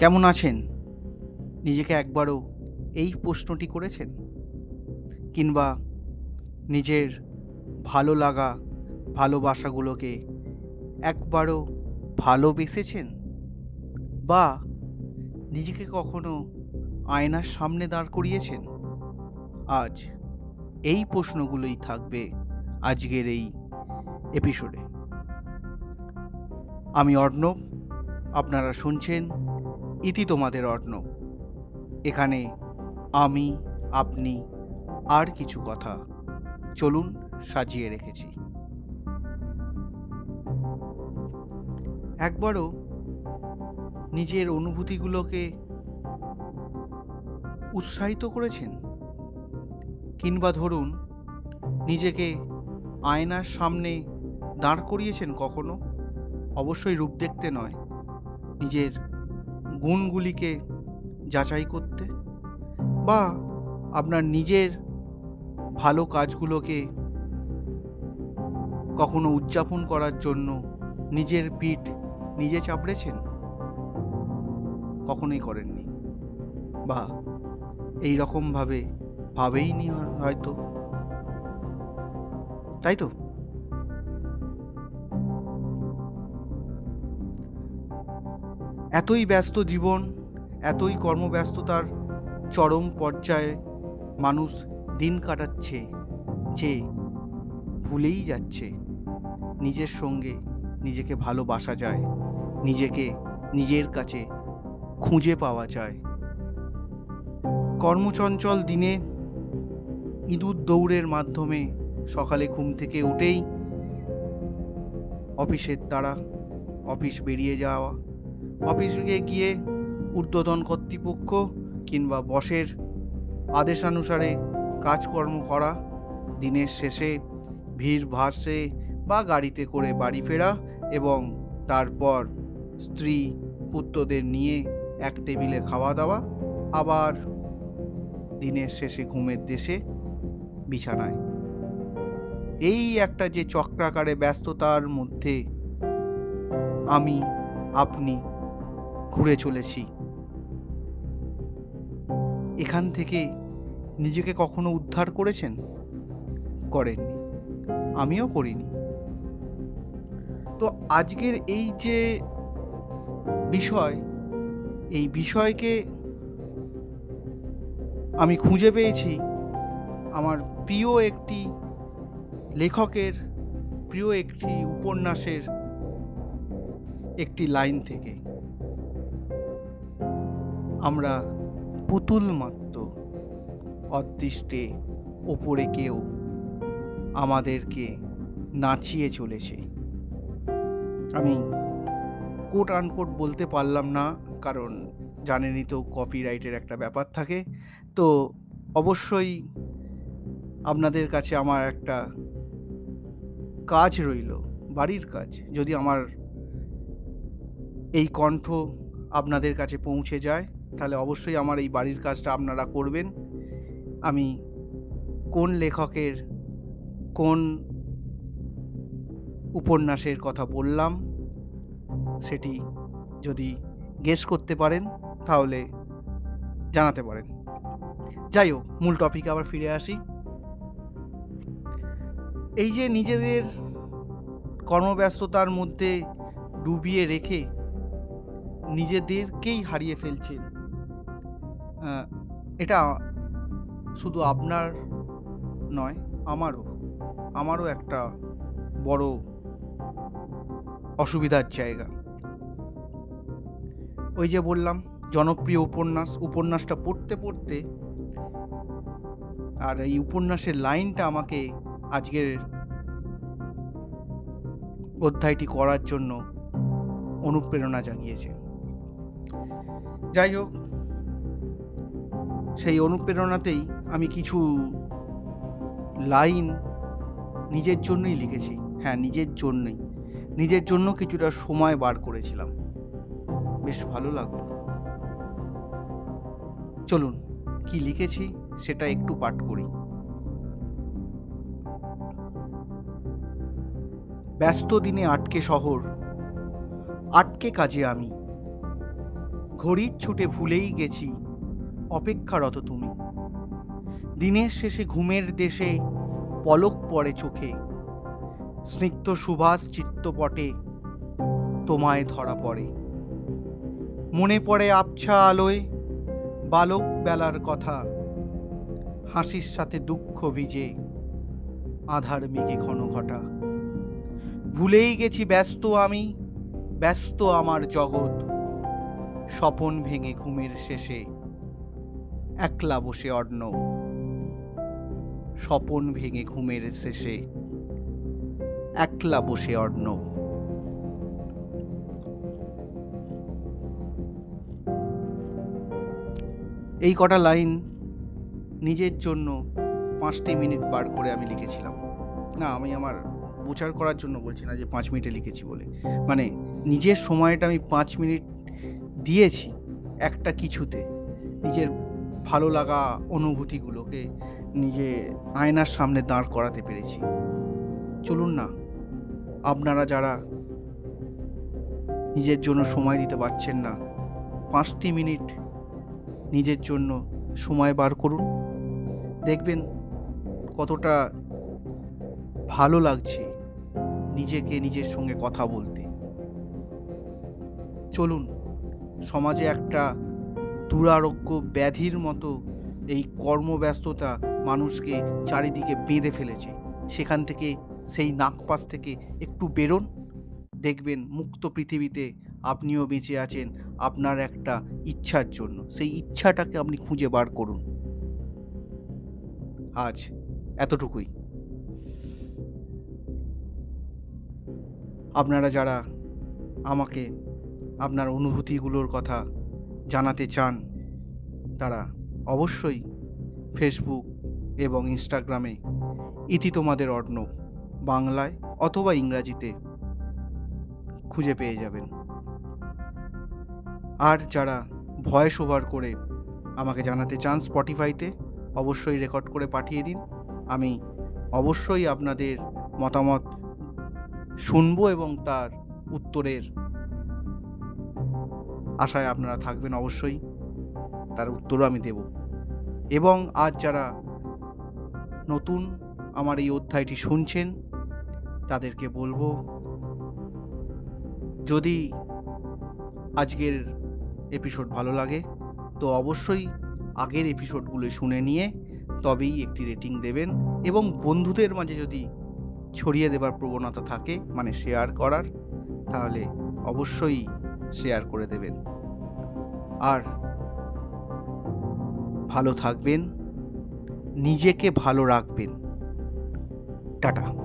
কেমন আছেন? নিজেকে একবারও এই প্রশ্নটি করেছেন? কিংবা নিজের ভালো লাগা ভালোবাসাগুলোকে একবারও ভালোবেসেছেন? বা নিজেকে কখনো আয়নার সামনে দাঁড় করিয়েছেন? আজ এই প্রশ্নগুলোই থাকবে আজকের এই এপিসোডে আমি অর্ণব, আপনারা শুনছেন ইতি তোমাদের অর্ণব এখানে আমি, আপনি, আর কিছু কথা। চলুন সাজিয়ে রেখেছি। একবারও নিজের অনুভূতিগুলোকে উৎসাহিত করেছেন? কিংবা ধরুন, নিজেকে আয়নার সামনে দাঁড় করিয়েছেন কখনো? অবশ্যই রূপ দেখতে নয়, নিজের গুণগুলিকে যাচাই করতে বা আপনার নিজের ভালো কাজগুলোকে কখনো উদযাপন করার জন্য নিজের পিঠ নিজে চাপড়েছেন? কখনোই করেননি বা এই রকমভাবে ভাবেইনি হয়তো। তাই তো? এতই ব্যস্ত জীবন, এতই কর্মব্যস্ততার চরম পর্যায়ে মানুষ দিন কাটাচ্ছে যে ভুলেই যাচ্ছে। নিজের সঙ্গে নিজেকে ভালোবাসা যায়, নিজেকে নিজের কাছে খুঁজে পাওয়া যায়। কর্মচঞ্চল দিনে ইঁদুর দৌড়ের মাধ্যমে সকালে ঘুম থেকে উঠেই অফিসের তারা অফিস বেরিয়ে যাওয়া অফিসে গিয়ে ঊর্ধ্বতন কর্তৃপক্ষ কিংবা বসের আদেশানুসারে কাজকর্ম করা, দিনের শেষে ভিড় ভাসে বা গাড়িতে করে বাড়ি ফেরা এবং তারপর স্ত্রী পুত্রদের নিয়ে এক টেবিলে খাওয়া দাওয়া, আবার দিনের শেষে ঘুমের দেশে বিছানায়। এই একটা যে চক্রাকারে ব্যস্ততার মধ্যে আমি, আপনি ঘুরে চলেছি। এখান থেকে নিজেকে কখনো উদ্ধার করেছেন? করেননি। আমিও করিনি। তো আজকের এই যে বিষয়, এই বিষয়কে আমি খুঁজে পেয়েছি আমার প্রিয় একটি লেখকের, প্রিয় একটি উপন্যাসের একটি লাইন থেকে। আমরা পুতুল মাত্র অদৃষ্টে ওপরে কেউ আমাদেরকে নাচিয়ে চলেছে। আমি কোট আনকোট বলতে পারলাম না, কারণ জানেনই তো কপিরাইটের একটা ব্যাপার থাকে। তো অবশ্যই আপনাদের কাছে আমার একটা কাজ রইল, বাড়ির কাজ। যদি আমার এই কণ্ঠ আপনাদের কাছে পৌঁছে যায় তাহলে অবশ্যই আমার এই বাড়ির কাজটা আপনারা করবেন। আমি কোন লেখকের, কোন উপন্যাসের কথা বললাম, সেটি যদি গেস করতে পারেন, তাহলে জানাতে পারেন। যাই হোক, মূল টপিকে আবার ফিরে আসি। এই যে নিজেদের কর্মব্যস্ততার মধ্যে ডুবিয়ে রেখে নিজেদেরকেই হারিয়ে ফেলছেন এটা শুধু আপনার নয়, আমারও আমারও একটা বড় অসুবিধার জায়গা। ওই যে বললাম, জনপ্রিয় উপন্যাস, উপন্যাসটা পড়তে পড়তে আর এই উপন্যাসের লাইনটা আমাকে আজকের অধ্যায়টি করার জন্য অনুপ্রেরণা জাগিয়েছে। যাই হোক সেই অনুপ্রেরণাতেই আমি কিছু লাইন নিজের জন্যই লিখেছি। হ্যাঁ নিজের জন্যই। নিজের জন্য কিছুটা সময় বার করেছিলাম। বেশ ভালো লাগল। চলুন, কি লিখেছি সেটা একটু পাঠ করি। ব্যস্ত দিনে আটকে শহর, আটকে কাজে আমি। ঘড়ির ছুটে ভুলেই গেছি। অপেক্ষারত তুমি। দিনের শেষে ঘুমের দেশে পলক পড়ে চোখে। স্নিগ্ধ সুভাষ চিত্তপটে তোমায় ধরা পড়ে। মনে পড়ে আবছা আলোয় বালক বেলার কথা, হাসির সাথে দুঃখ ভিজে আধার মেঘে ঘন ঘটা। ভুলেই গেছি ব্যস্ত আমি, ব্যস্ত আমার জগৎ, স্বপন ভেঙে ঘুমের শেষে। একলা বসে অর্ণ স্বপন ভেঙে ঘুমের শেষে একলা বসে অর্ণ এই কটা লাইন নিজের জন্য পাঁচটি মিনিট বার করে আমি লিখেছিলাম। না, আমি আমার প্রচার করার জন্য বলছি না যে পাঁচ মিনিটে লিখেছি বলে। মানে নিজের সময়টা আমি পাঁচ মিনিট দিয়েছি একটা কিছুতে। নিজের ভালো লাগা অনুভূতিগুলোকে নিজে আয়নার সামনে দাঁড় করাতে পেরেছি। চলুন না, আপনারা যারা নিজের জন্য সময় দিতে পারছেন না, পাঁচটি মিনিট নিজের জন্য সময় বার করুন। দেখবেন কতটা ভালো লাগছে নিজেকে নিজের সঙ্গে কথা বলতে। চলুন, সমাজে একটা দুরারোগ্য ব্যাধির মতো এই কর্মব্যস্ততা মানুষকে চারিদিকে বেঁধে ফেলেছে। সেখান থেকে সেই নাকপাশ থেকে একটু বেরোন, দেখবেন মুক্ত পৃথিবীতে আপনিও বেঁচে আছেন আপনার একটা ইচ্ছার জন্য। সেই ইচ্ছাটাকে আপনি খুঁজে বার করুন। আজ এতটুকুই। আপনারা যারা আমাকে, আপনার অনুভূতিগুলোর কথা জানাতে চান, তারা অবশ্যই ফেসবুক এবং ইনস্টাগ্রামে ইতি তোমাদের অর্ণব বাংলায় অথবা ইংরাজিতে খুঁজে পেয়ে যাবেন। আর যারা ভয়েস ওভার করে আমাকে জানাতে চান স্পটিফাইতে অবশ্যই রেকর্ড করে পাঠিয়ে দিন। আমি অবশ্যই আপনাদের মতামত শুনব এবং তার উত্তরের আশায় আপনারা থাকবেন অবশ্যই। তার উত্তরও আমি দেব। এবং আজ যারা নতুন আমার এই অধ্যায়টি শুনছেন, তাদেরকে বলব, যদি আজকের এপিসোড ভালো লাগে, তো অবশ্যই আগের এপিসোডগুলো শুনে নিয়ে তবেই একটি রেটিং দেবেন এবং বন্ধুদের মাঝে যদি ছড়িয়ে দেবার প্রবণতা থাকে মানে শেয়ার করার, তাহলে অবশ্যই শেয়ার করে দেবেন। আর ভালো থাকবেন নিজেকে ভালো রাখবেন। টাটা।